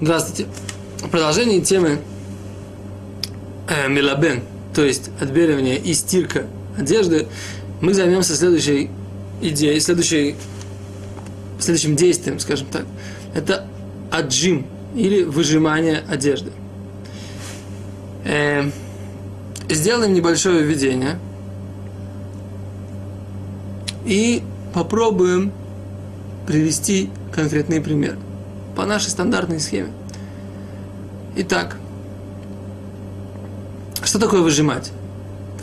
Здравствуйте. Продолжение темы э, мелабен, то есть отбеливание и стирка одежды, мы займемся следующей идеей, следующей, следующим действием, скажем так. Это аджим или выжимание одежды. Э, сделаем небольшое введение и попробуем привести конкретный пример по нашей стандартной схеме. Итак, что такое выжимать,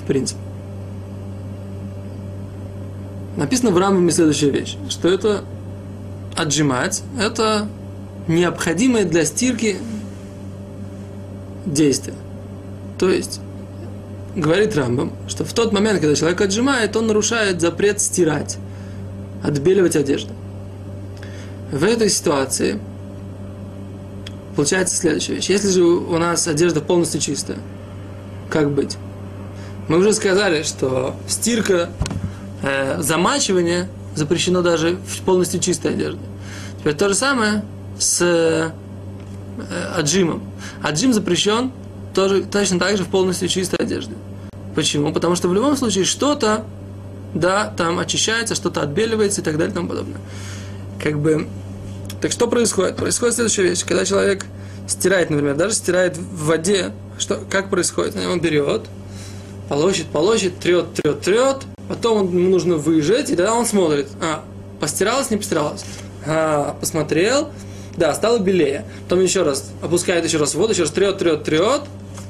в принципе? Написано в Рамбаме следующая вещь, что это отжимать, это необходимое для стирки действие. То есть, говорит Рамбам, что в тот момент, когда человек отжимает, он нарушает запрет стирать, отбеливать одежду. В этой ситуации – получается следующая вещь. Если же у нас одежда полностью чистая, как быть? Мы уже сказали, что стирка, э, замачивание запрещено даже в полностью чистой одежде. Теперь то же самое с э, аджимом. Аджим запрещен тоже, точно так же в полностью чистой одежде. Почему? Потому что в любом случае что-то, да, там очищается, что-то отбеливается и так далее и тому подобное. Как бы так что происходит? Происходит следующая вещь. Когда человек стирает, например, даже стирает в воде, что, как происходит? Он берет, полощет, полощет, трет, трет, трет, потом ему нужно выжать, и тогда он смотрит, а, постиралось, не постиралось, а, посмотрел, да, стало белее. Потом еще раз опускает еще раз воду, еще раз трет, трет, трет,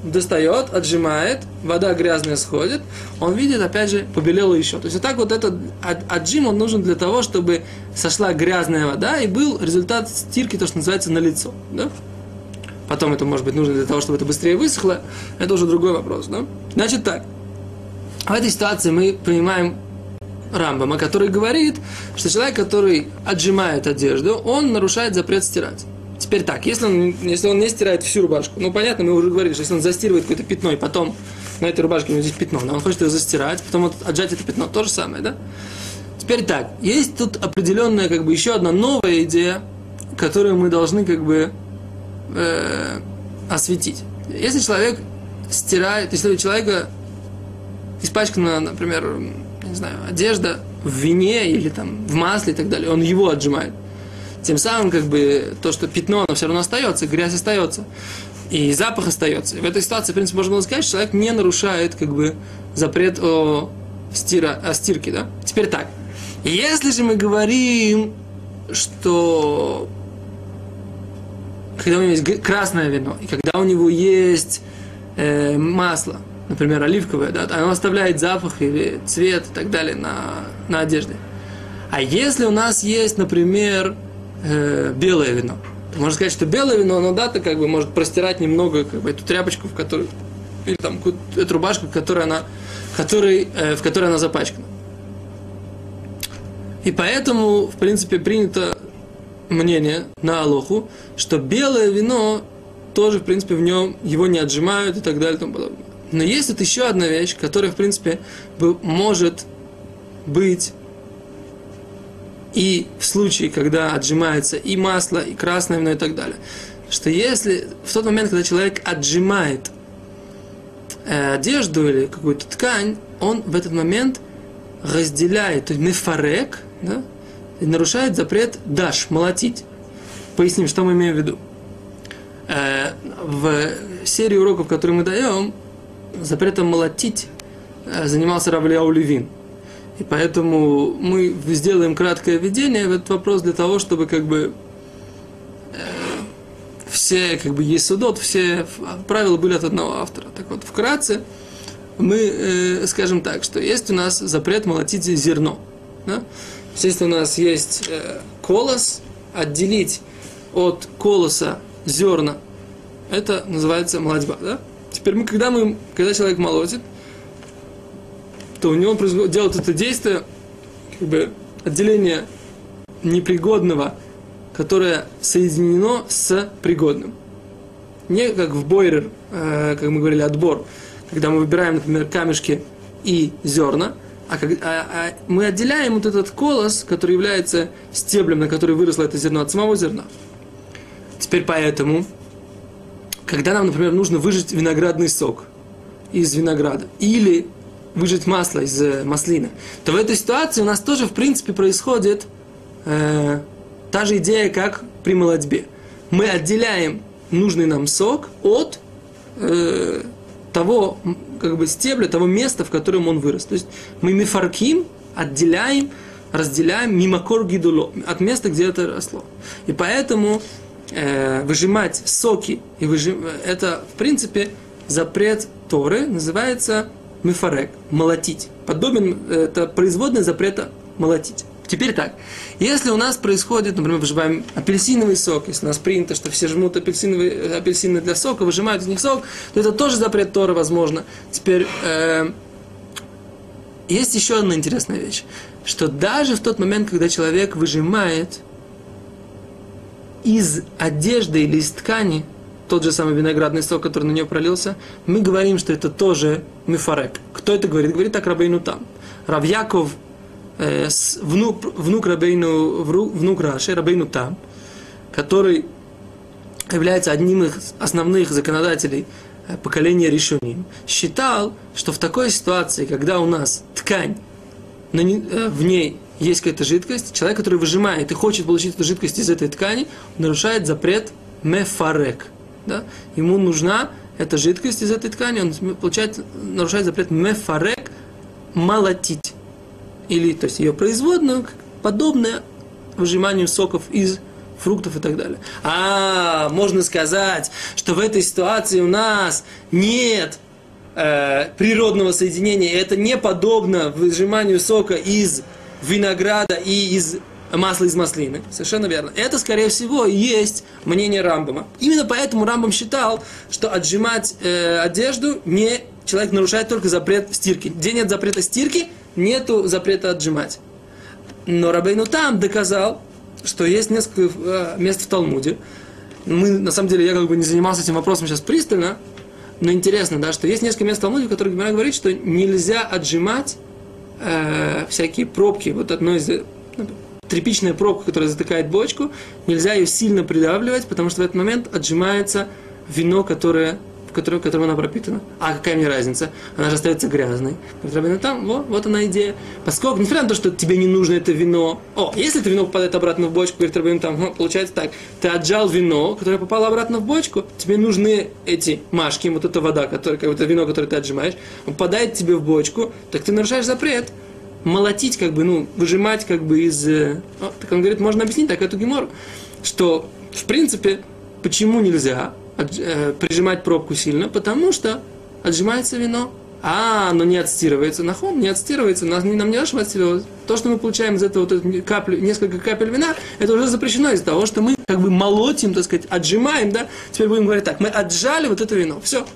достает, отжимает, вода грязная сходит, он видит, опять же, побелело еще. То есть вот так вот этот отжим, он нужен для того, чтобы сошла грязная вода и был результат стирки, то, что называется, на лицо. Да? Потом это может быть нужно для того, чтобы это быстрее высохло, это уже другой вопрос. Да? Значит так, в этой ситуации мы принимаем Рамбама, который говорит, что человек, который отжимает одежду, он нарушает запрет стирать. Теперь так, если он, если он не стирает всю рубашку, ну понятно, мы уже говорили, что если он застирывает какое-то пятно, и потом на этой рубашке у него здесь пятно, но он хочет ее застирать, потом вот отжать это пятно, то же самое, да? Теперь так, есть тут определенная, как бы, еще одна новая идея, которую мы должны, как бы, э, осветить. Если человек стирает, если у человека испачкана, например, не знаю, одежда в вине или там в масле и так далее, он его отжимает – тем самым, как бы, то, что пятно, оно все равно остается, грязь остается. И запах остается. И в этой ситуации, в принципе, можно сказать, что человек не нарушает, как бы, запрет о, стира, о стирке, да? Теперь так. Если же мы говорим, что когда у него есть красное вино, и когда у него есть э, масло, например, оливковое, да, оно оставляет запах или цвет и так далее на, на одежде. А если у нас есть, например, э, белое вино. Можно сказать, что белое вино, оно да, то как бы может простирать немного как бы, эту тряпочку, в которой, или там эту рубашку, которая она, которой, э, в которой она запачкана. И поэтому, в принципе, принято мнение на Алоху, что белое вино тоже, в принципе, в нем его не отжимают и так далее и тому подобное. Но есть тут еще одна вещь, которая, в принципе, может быть и в случае, когда отжимается и масло, и красное вино и так далее. Что если в тот момент, когда человек отжимает э, одежду или какую-то ткань, он в этот момент разделяет, то есть мефарек, да, и нарушает запрет даш, молотить. Поясним, что мы имеем в виду. Э, в серии уроков, которые мы даем, запретом молотить э, занимался Равлиау Левин. И поэтому мы сделаем краткое введение в этот вопрос для того, чтобы как бы э, все как бы есть судот, все правила были от одного автора. Так вот, вкратце мы э, скажем так, что есть у нас запрет молотить зерно. Да? Если у нас есть э, колос, отделить от колоса зерна, это называется молодьба. Да? Теперь мы, когда, мы, когда человек молотит, то у него он делает это действие, как бы отделение непригодного, которое соединено с пригодным. Не как в бойрер, э, как мы говорили, отбор, когда мы выбираем, например, камешки и зерна, а, как, а, а мы отделяем вот этот колос, который является стеблем, на который выросло это зерно, от самого зерна. Теперь поэтому, когда нам, например, нужно выжать виноградный сок из винограда, или выжать масло из э, маслины, то в этой ситуации у нас тоже, в принципе, происходит э, та же идея, как при молодьбе. Мы отделяем нужный нам сок от э, того как бы стебля, того места, в котором он вырос. То есть мы мифарким отделяем, разделяем мимакор гидуло, от места, где это росло. И поэтому э, выжимать соки, и выжим... это, в принципе, запрет Торы, называется мифарек, молотить. Подобен, это производный запрета молотить. Теперь так, если у нас происходит, например, выжимаем апельсиновый сок, если у нас принято, что все жмут апельсиновые, апельсины для сока, выжимают из них сок, то это тоже запрет Тора, возможно. Теперь, э, есть еще одна интересная вещь, что даже в тот момент, когда человек выжимает из одежды или из ткани тот же самый виноградный сок, который на нее пролился, мы говорим, что это тоже мифарек. Кто это говорит? Говорит так Рабейну там. Равьяков э, внук, внук Рабейну, внук Раши, Рабейну Там, который является одним из основных законодателей э, поколения Решуним, считал, что в такой ситуации, когда у нас ткань, э, в ней есть какая-то жидкость, человек, который выжимает и хочет получить эту жидкость из этой ткани, нарушает запрет мефарек. Да? Ему нужна эта жидкость из этой ткани, он получает, нарушает запрет мефарек молотить или то есть ее производную, подобное выжиманию соков из фруктов и так далее. А, можно сказать, что в этой ситуации у нас нет э, природного соединения, это не подобно выжиманию сока из винограда и из масла из маслины. Совершенно верно. Это, скорее всего, есть мнение Рамбама. Именно поэтому Рамбам считал, что отжимать э, одежду не человек нарушает только запрет стирки. Где нет запрета стирки, нету запрета отжимать. Но Рабейну там доказал, что есть несколько э, мест в Талмуде. Мы, на самом деле, я как бы не занимался этим вопросом сейчас пристально, но интересно, да, что есть несколько мест в Талмуде, в которых Гимара говорит, что нельзя отжимать э, всякие пробки. Вот одно из ну, тряпичная пробка, которая затыкает бочку, нельзя ее сильно придавливать, потому что в этот момент отжимается вино, которое которой, которым она пропитана. А какая мне разница? Она же остается грязной. Говорит, там, вот, вот она идея. Поскольку, несмотря на то, что тебе не нужно это вино, о, если это вино попадает обратно в бочку, говорит, Рабин, там, получается так, ты отжал вино, которое попало обратно в бочку, тебе нужны эти машки, вот эта вода, которая, как это вино, которое ты отжимаешь, попадает тебе в бочку, так ты нарушаешь запрет молотить, как бы, ну, выжимать, как бы, из... Э, о, так он говорит, можно объяснить так эту гемору, что, в принципе, почему нельзя прижимать пробку сильно, потому что отжимается вино. А, оно не отстирывается. Нахон не отстирывается. Нас, нам не нашего отстирывать. То, что мы получаем из этого вот каплю, несколько капель вина, это уже запрещено из-за того, что мы как бы молотим, так сказать, отжимаем, да. Теперь будем говорить так, мы отжали вот это вино. Все.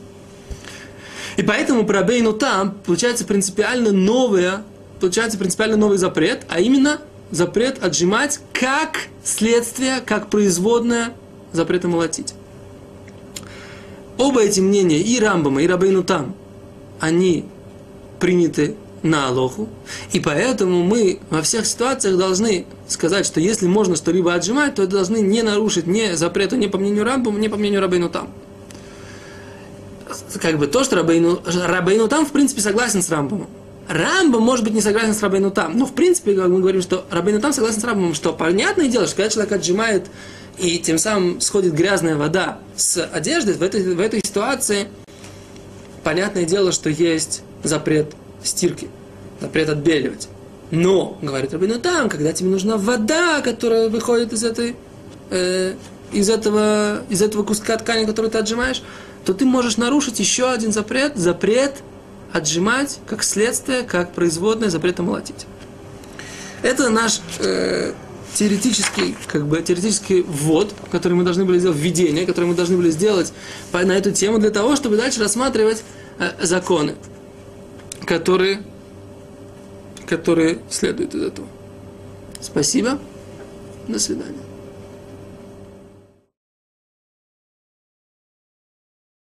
И поэтому про Бейну там получается принципиально новое, получается принципиально новый запрет, а именно запрет отжимать как следствие, как производное запрета молотить. Оба эти мнения, и Рамбама, и Рабейну там, они приняты на Алоху, и поэтому мы во всех ситуациях должны сказать, что если можно что-либо отжимать, то это должны не нарушить ни запрета, ни по мнению Рамбама, ни по мнению Рабейну там. Как бы то, что Рабейну, Рабейну там, в принципе, согласен с Рамбамом. Рамбам, может быть, не согласен с Рабейну там, но, в принципе, как мы говорим, что Рабейну там согласен с Рамбамом, что понятное дело, что когда человек отжимает и тем самым сходит грязная вода с одежды, в этой, в этой ситуации понятное дело, что есть запрет стирки, запрет отбеливать. Но, говорит Рабин, ну там, когда тебе нужна вода, которая выходит из этой, э, из этого, из этого куска ткани, который ты отжимаешь, то ты можешь нарушить еще один запрет, запрет отжимать как следствие, как производное запрета молотить. Это наш э, теоретический, как бы, теоретический ввод, который мы должны были сделать, введение, которое мы должны были сделать на эту тему для того, чтобы дальше рассматривать э, законы, которые, которые следуют из этого. Спасибо. До свидания.